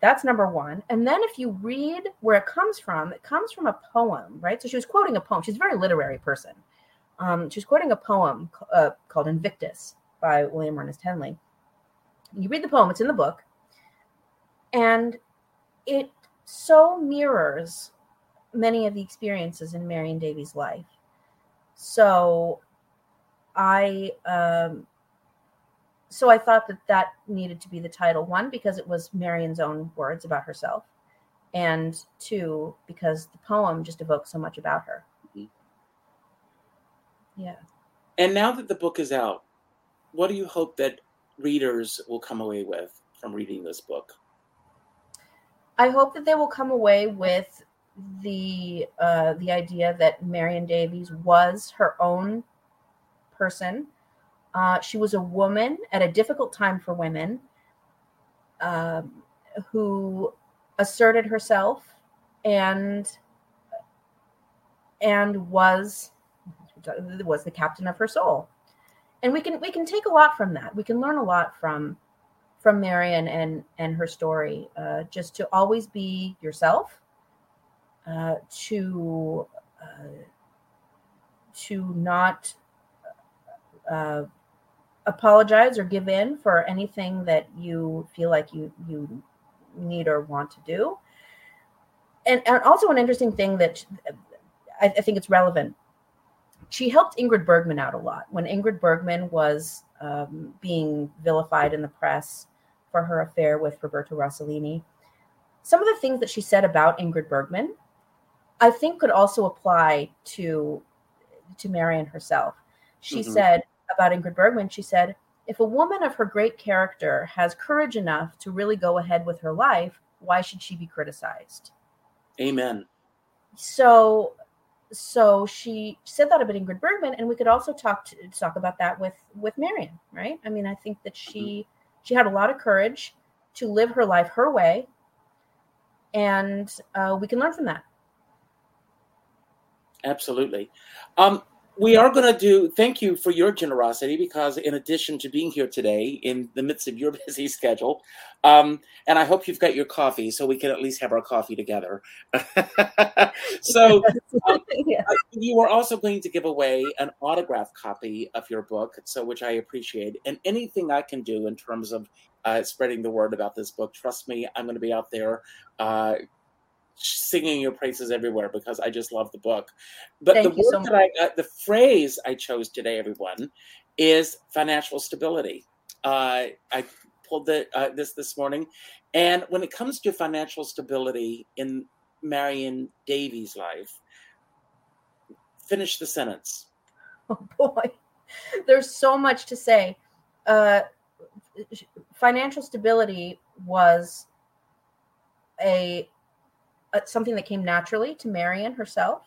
that's number one. And then if you read where it comes from, it comes from a poem, right? So she was quoting a poem. She's a very literary person. Um, she was quoting a poem uh, called Invictus by William Ernest Henley. You read the poem, it's in the book, and it so mirrors many of the experiences in Marion Davies' life. So I um, so I thought that that needed to be the title one because it was Marion's own words about herself, and two because the poem just evokes so much about her. Yeah. And now that the book is out, what do you hope that readers will come away with from reading this book? I hope that they will come away with the uh, the idea that Marion Davies was her own person. Uh, she was a woman at a difficult time for women um, who asserted herself and and was was the captain of her soul and we can we can take a lot from that we can learn a lot from from marion and and her story uh, just to always be yourself uh, to uh, to not uh, apologize or give in for anything that you feel like you you need or want to do. And, and also an interesting thing that I, I think it's relevant. She helped Ingrid Bergman out a lot when Ingrid Bergman was um, being vilified in the press for her affair with Roberto Rossellini. Some of the things that she said about Ingrid Bergman, I think, could also apply to to Marion herself. She mm-hmm. said, about Ingrid Bergman, she said, if a woman of her great character has courage enough to really go ahead with her life, why should she be criticized? Amen. So so she said that about Ingrid Bergman, and we could also talk to talk about that with with Marion, right? I mean, I think that she mm-hmm. she had a lot of courage to live her life her way, and uh, we can learn from that. Absolutely. Um, we are going to do thank you for your generosity because in addition to being here today in the midst of your busy schedule um, and i hope you've got your coffee so we can at least have our coffee together so um, yeah. you are also going to give away an autograph copy of your book so which i appreciate and anything i can do in terms of uh, spreading the word about this book trust me i'm going to be out there uh, singing your praises everywhere because I just love the book. But Thank the word so that I, uh, the phrase I chose today, everyone, is financial stability. Uh, I pulled the, uh, this this morning, and when it comes to financial stability in Marion Davies' life, finish the sentence. Oh boy, there's so much to say. Uh, financial stability was a something that came naturally to Marion herself.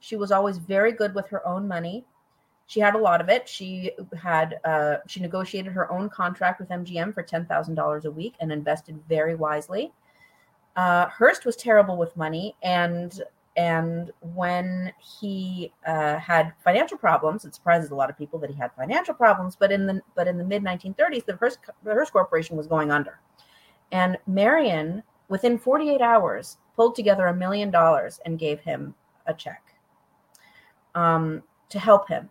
She was always very good with her own money. She had a lot of it. She had uh, she negotiated her own contract with MGM for ten thousand dollars a week and invested very wisely. Uh, Hearst was terrible with money, and and when he uh, had financial problems, it surprises a lot of people that he had financial problems. But in the but in the mid 1930s, the Hearst the Hearst Corporation was going under, and Marion within 48 hours pulled together a million dollars and gave him a check um, to help him.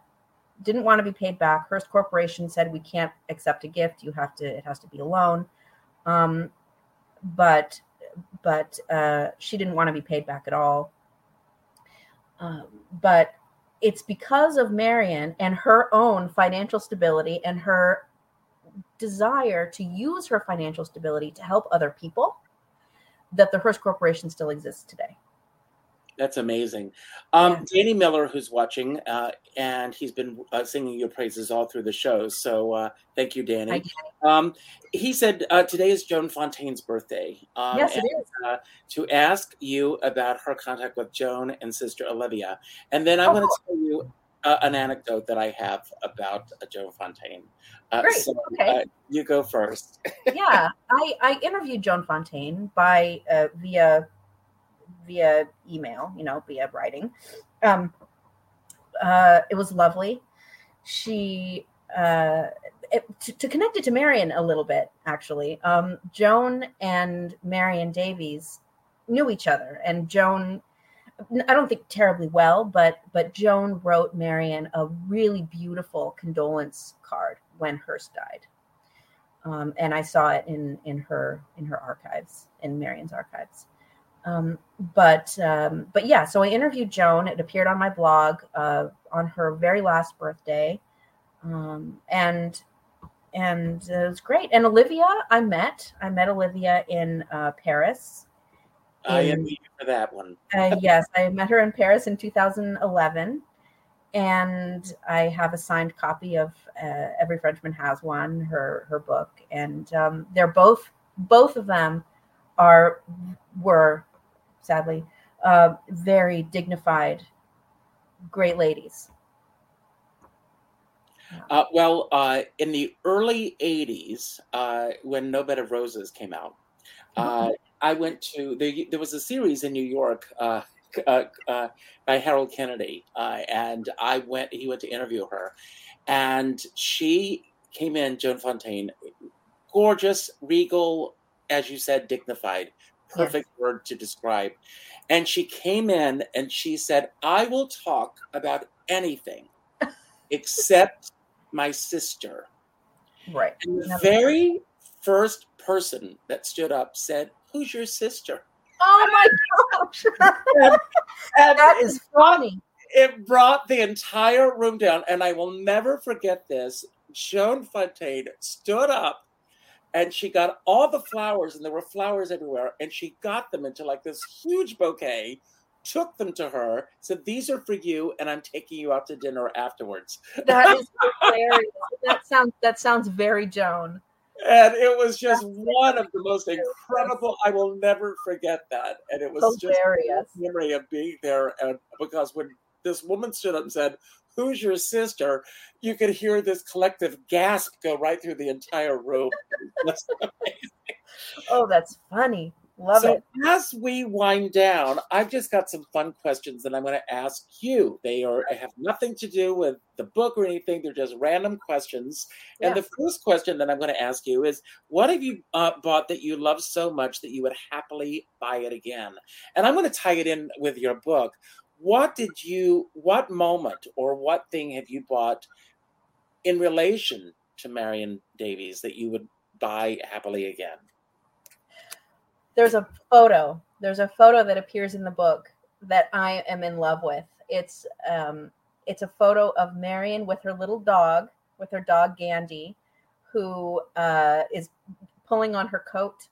Didn't want to be paid back. Hearst Corporation said we can't accept a gift. You have to. It has to be a loan. Um, but but uh, she didn't want to be paid back at all. Um, but it's because of Marion and her own financial stability and her desire to use her financial stability to help other people that the Hearst Corporation still exists today. That's amazing. Um, yeah. Danny Miller, who's watching, uh, and he's been uh, singing your praises all through the show. So uh, thank you, Danny. Um, he said uh, today is Joan Fontaine's birthday. Um, yes, and, it is. Uh, to ask you about her contact with Joan and Sister Olivia. And then I'm oh. going to tell you uh, an anecdote that I have about Joan Fontaine. Uh, Great. So, okay. Uh, you go first. yeah, I, I interviewed Joan Fontaine by uh, via via email, you know, via writing. Um, uh, it was lovely. She uh, it, to, to, connect it to Marion a little bit, actually. Um, Joan and Marion Davies knew each other, and Joan I don't think terribly well, but but Joan wrote Marion a really beautiful condolence card when Hearst died, um, and I saw it in in her in her archives in Marion's archives. Um, but um, but yeah, so I interviewed Joan. It appeared on my blog uh, on her very last birthday, um, and and it was great. And Olivia, I met I met Olivia in uh, Paris I am you for that one. uh, yes, I met her in Paris in 2011, and I have a signed copy of uh, Every Frenchman Has One, her her book, and um, they're both both of them are were sadly uh, very dignified, great ladies. Uh, well, uh, in the early 80s, uh, when No Bed of Roses came out, uh, I went to the, there was a series in New York uh, uh, uh, by Harold Kennedy, uh, and I went. He went to interview her, and she came in. Joan Fontaine, gorgeous, regal, as you said, dignified. Perfect word to describe. And she came in and she said, "I will talk about anything except my sister." Right. And the very first person that stood up said, Who's your sister? Oh my gosh. and, and that is funny. It brought the entire room down. And I will never forget this. Joan Fontaine stood up and she got all the flowers, and there were flowers everywhere. And she got them into like this huge bouquet, took them to her, said, These are for you, and I'm taking you out to dinner afterwards. That is hilarious. that sounds that sounds very Joan and it was just one of the most incredible. I will never forget that, and it was Hilarious. just a memory of being there. And because when this woman stood up and said, "Who's your sister?" you could hear this collective gasp go right through the entire room. oh, that's funny. Love so it. as we wind down, I've just got some fun questions that I'm going to ask you. They are have nothing to do with the book or anything. They're just random questions. And the first question that I'm going to ask you is, what have you uh, bought that you love so much that you would happily buy it again? And I'm going to tie it in with your book. What did you? What moment or what thing have you bought in relation to Marion Davies that you would buy happily again? There's a photo there's a photo that appears in the book that i am in love with. It's um it's a photo of marion with her little dog with her dog gandhi who uh is pulling on her coat.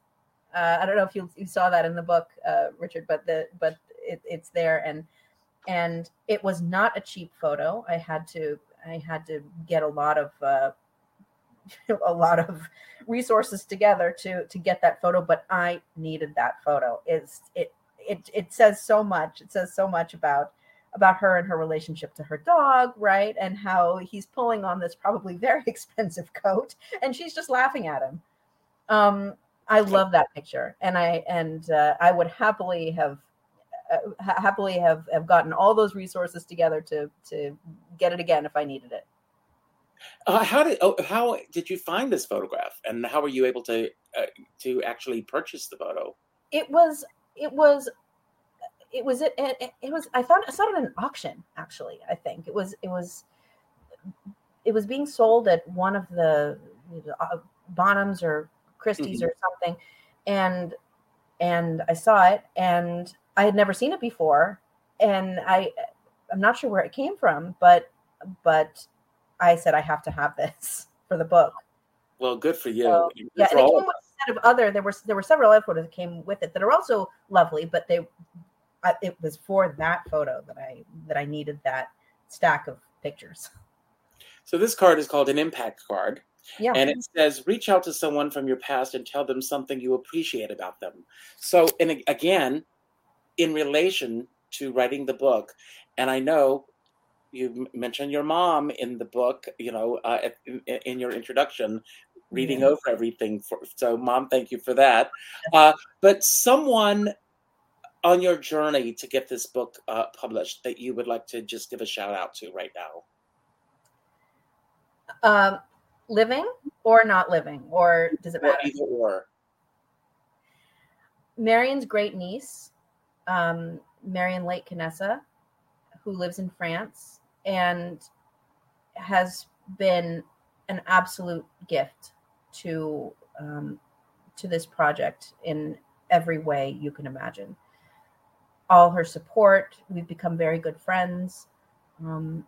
Uh, i don't know if you, you saw that in the book uh richard but the but it, it's there. And and it was not a cheap photo. I had to i had to get a lot of uh a lot of resources together to to get that photo but i needed that photo. Is it it it says so much. It says so much about about her and her relationship to her dog right? And how he's pulling on this probably very expensive coat and she's just laughing at him. Um i love that picture and i and uh, i would happily have uh, happily have have gotten all those resources together to to get it again if i needed it Uh, how did oh, how did you find this photograph, and how were you able to uh, to actually purchase the photo? it was it was it was it, it, it was i found i saw it at an auction actually i think. It was it was it was being sold at one of the uh, bonhams or christie's or something. And and i saw it and i had never seen it before. And i i'm not sure where it came from but but i said i have to have this for the book Well, good for you. So, Good yeah, for and it all came with a set of other. There were there were several other photos that came with it that are also lovely, but they, I, it was for that photo that I that I needed that stack of pictures. So this card is called an impact card, Yeah, and it says reach out to someone from your past and tell them something you appreciate about them. So, and again, in relation to writing the book, and I know you mentioned your mom in the book. You know, uh, in, in your introduction. Reading Yeah. over everything, for, so mom, thank you for that. Uh, but someone on your journey to get this book uh, published that you would like to just give a shout out to right now? um, living or not living, or does it Or matter? either or. Marion's great niece, um, Marion Lake Canessa, who lives in France and has been an absolute gift to um, to this project in every way you can imagine. All her support, we've become very good friends, um,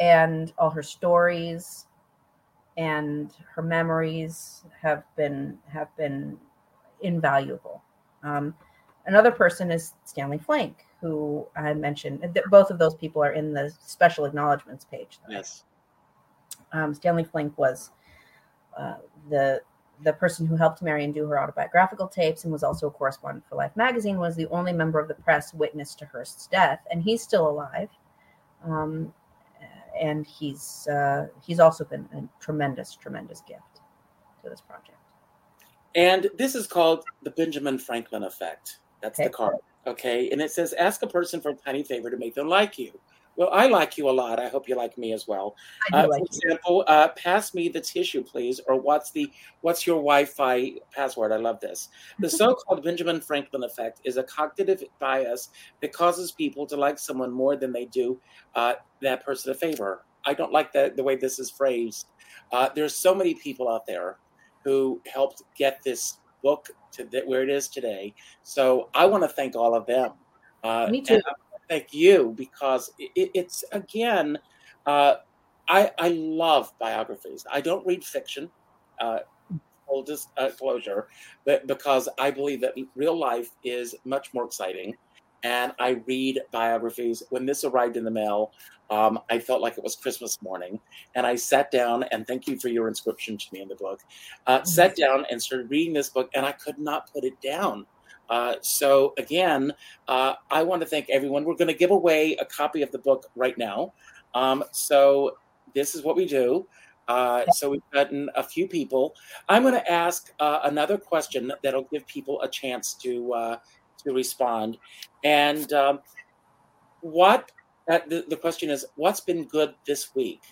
and all her stories and her memories have been have been invaluable. Um, another person is Stanley Flink, who I mentioned. Both of those people are in the special acknowledgments page. Yes. Um, Stanley Flink was uh, the the person who helped Marion do her autobiographical tapes and was also a correspondent for Life magazine. Was the only member of the press witness to Hearst's death, and he's still alive. Um, and he's uh, he's also been a tremendous, tremendous gift to this project. And this is called the Benjamin Franklin effect. That's Okay. the card. Okay. And it says, ask a person for a tiny favor to make them like you. Well, I like you a lot. I hope you like me as well. Uh, like for example, uh, pass me the tissue, please, or what's the what's your Wi-Fi password? I love this. The so-called Benjamin Franklin effect is a cognitive bias that causes people to like someone more than they do uh, that person a favor. I don't like the the way this is phrased. Uh, there's so many people out there who helped get this book to th- where it is today. So I want to thank all of them. Uh, Me too. thank you because it, it's again. Uh, I, I love biographies. I don't read fiction, uh, full disclosure, but because I believe that real life is much more exciting. And I read biographies. When this arrived in the mail, um, I felt like it was Christmas morning. And I sat down, and thank you for your inscription to me in the book. Uh, sat down and started reading this book, and I could not put it down. Uh, so, again, uh, I want to thank everyone. We're going to give away a copy of the book right now. Um, so, this is what we do. Uh, so we've gotten a few people. I'm going to ask uh, another question that'll give people a chance to uh, to respond. And um, what uh, the, the question is, what's been good this week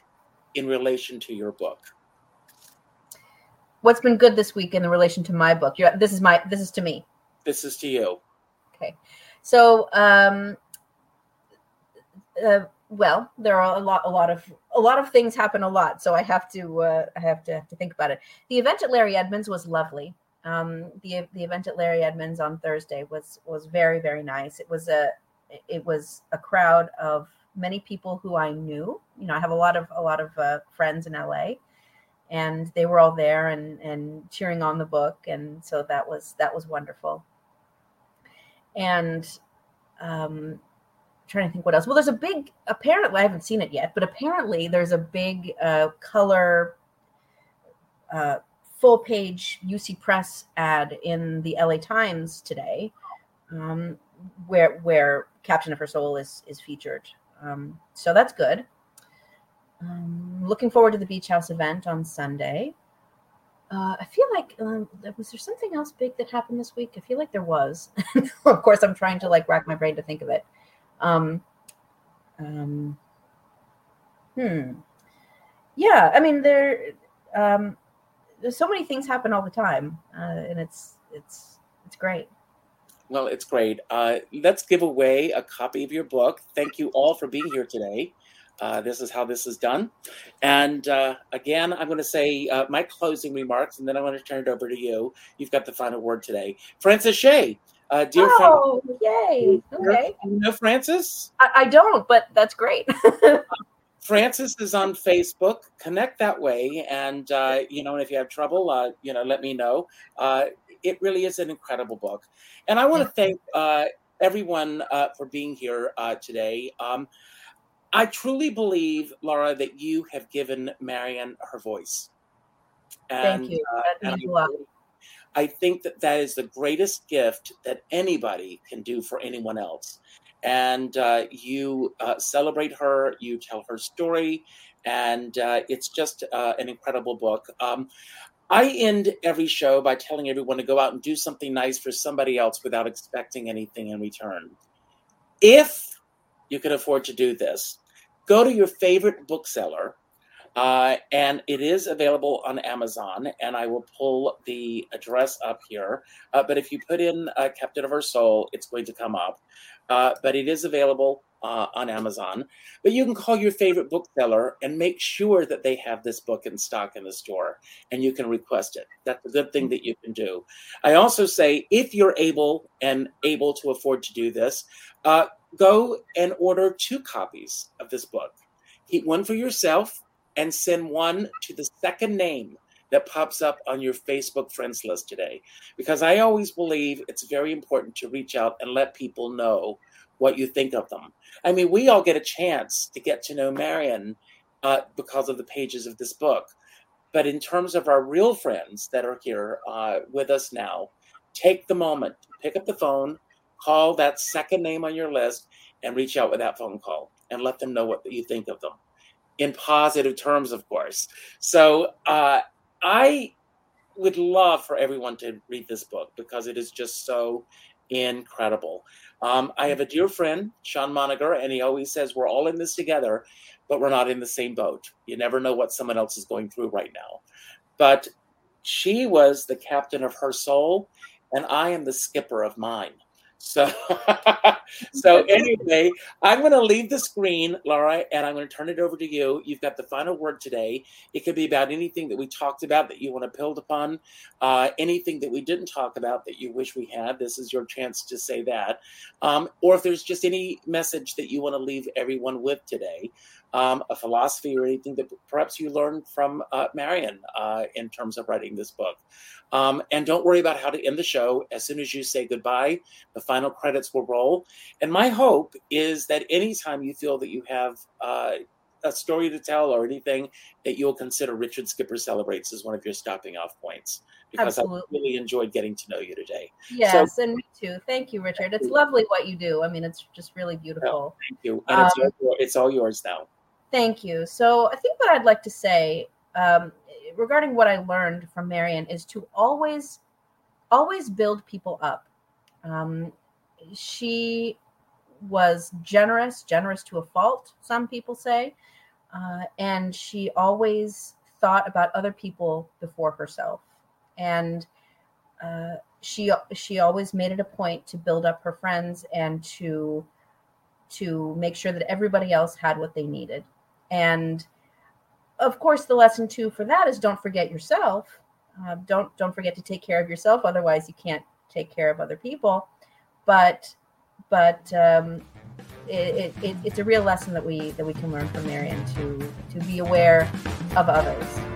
in relation to your book? What's been good this week in relation to my book? You're, this is my this is to me. This is to you. Okay, so um, uh, well, there are a lot, a lot of, a lot of things happen a lot. So I have to, uh, I have to, have to think about it. The event at Larry Edmunds was lovely. Um, the the event at Larry Edmunds on Thursday was was very very nice. It was a, it was a crowd of many people who I knew. You know, I have a lot of a lot of uh, friends in LA, and they were all there and and cheering on the book, and so that was that was wonderful. And um, trying to think what else. Well, there's a big apparently I haven't seen it yet, but apparently there's a big uh, color uh, full page UC Press ad in the LA Times today, um, where where Captain of Her Soul is is featured. Um, so that's good. Um, looking forward to the Beach House event on Sunday. Uh, I feel like um, was there something else big that happened this week? I feel like there was. of course, I'm trying to like rack my brain to think of it. Um, um, hmm. Yeah, I mean there. Um, there's so many things happen all the time, uh, and it's it's it's great. Well, it's great. Uh, let's give away a copy of your book. Thank you all for being here today. Uh, this is how this is done. And uh, again, I'm going to say uh, my closing remarks, and then I'm going to turn it over to you. You've got the final word today. Francis Shea, uh, dear oh, friend, yay! Okay, you know Francis? I, I don't, but that's great. Francis is on Facebook. Connect that way, and uh, you know, if you have trouble, uh, you know, let me know. Uh, it really is an incredible book, and I want to thank uh, everyone uh, for being here uh, today. Um, I truly believe, Laura, that you have given Marion her voice. And, thank you. That means a lot. I think that that is the greatest gift that anybody can do for anyone else. And uh, you uh, celebrate her, you tell her story, and uh, it's just uh, an incredible book. Um, I end every show by telling everyone to go out and do something nice for somebody else without expecting anything in return. If you can afford to do this, go to your favorite bookseller uh, and it is available on Amazon, and I will pull the address up here. Uh, but if you put in uh, Captain of Our Soul, it's going to come up. Uh, but it is available uh, on Amazon. But you can call your favorite bookseller and make sure that they have this book in stock in the store, and you can request it. That's a good thing that you can do. I also say if you're able and able to afford to do this, uh, go and order two copies of this book. Keep one for yourself and send one to the second name that pops up on your Facebook friends list today. Because I always believe it's very important to reach out and let people know what you think of them. I mean, we all get a chance to get to know Marion uh, because of the pages of this book. But in terms of our real friends that are here uh, with us now, take the moment, pick up the phone, call that second name on your list, and reach out with that phone call and let them know what you think of them in positive terms, of course. So uh, I would love for everyone to read this book because it is just so incredible. Um, I have a dear friend, Sean Moniger, and he always says we're all in this together, but we're not in the same boat. You never know what someone else is going through right now. But she was the captain of her soul, and I am the skipper of mine. So, so anyway, I'm going to leave the screen, Laura, and I'm going to turn it over to you. You've got the final word today. It could be about anything that we talked about that you want to build upon, uh, anything that we didn't talk about that you wish we had. This is your chance to say that, um, or if there's just any message that you want to leave everyone with today um, a philosophy or anything that perhaps you learned from uh, Marion uh, in terms of writing this book. Um, and don't worry about how to end the show. As soon as you say goodbye, the final credits will roll. And my hope is that anytime you feel that you have uh, a story to tell or anything, that you'll consider Richard Skipper Celebrates as one of your stopping off points. Because Absolutely. I really enjoyed getting to know you today. Yes, so, and me too. Thank you, Richard. It's lovely what you do. I mean, it's just really beautiful. thank you. And um, it's, all, it's all yours now. Thank you. So I think what I'd like to say um, regarding what I learned from Marion is to always, always build people up. Um, she was generous, generous to a fault, some people say. Uh, and she always thought about other people before herself. And uh, she she always made it a point to build up her friends and to to make sure that everybody else had what they needed. And of course, the lesson too for that is don't forget yourself. Uh, don't don't forget to take care of yourself. Otherwise, you can't take care of other people. But but um, it, it, it's a real lesson that we that we can learn from there and to to be aware of others.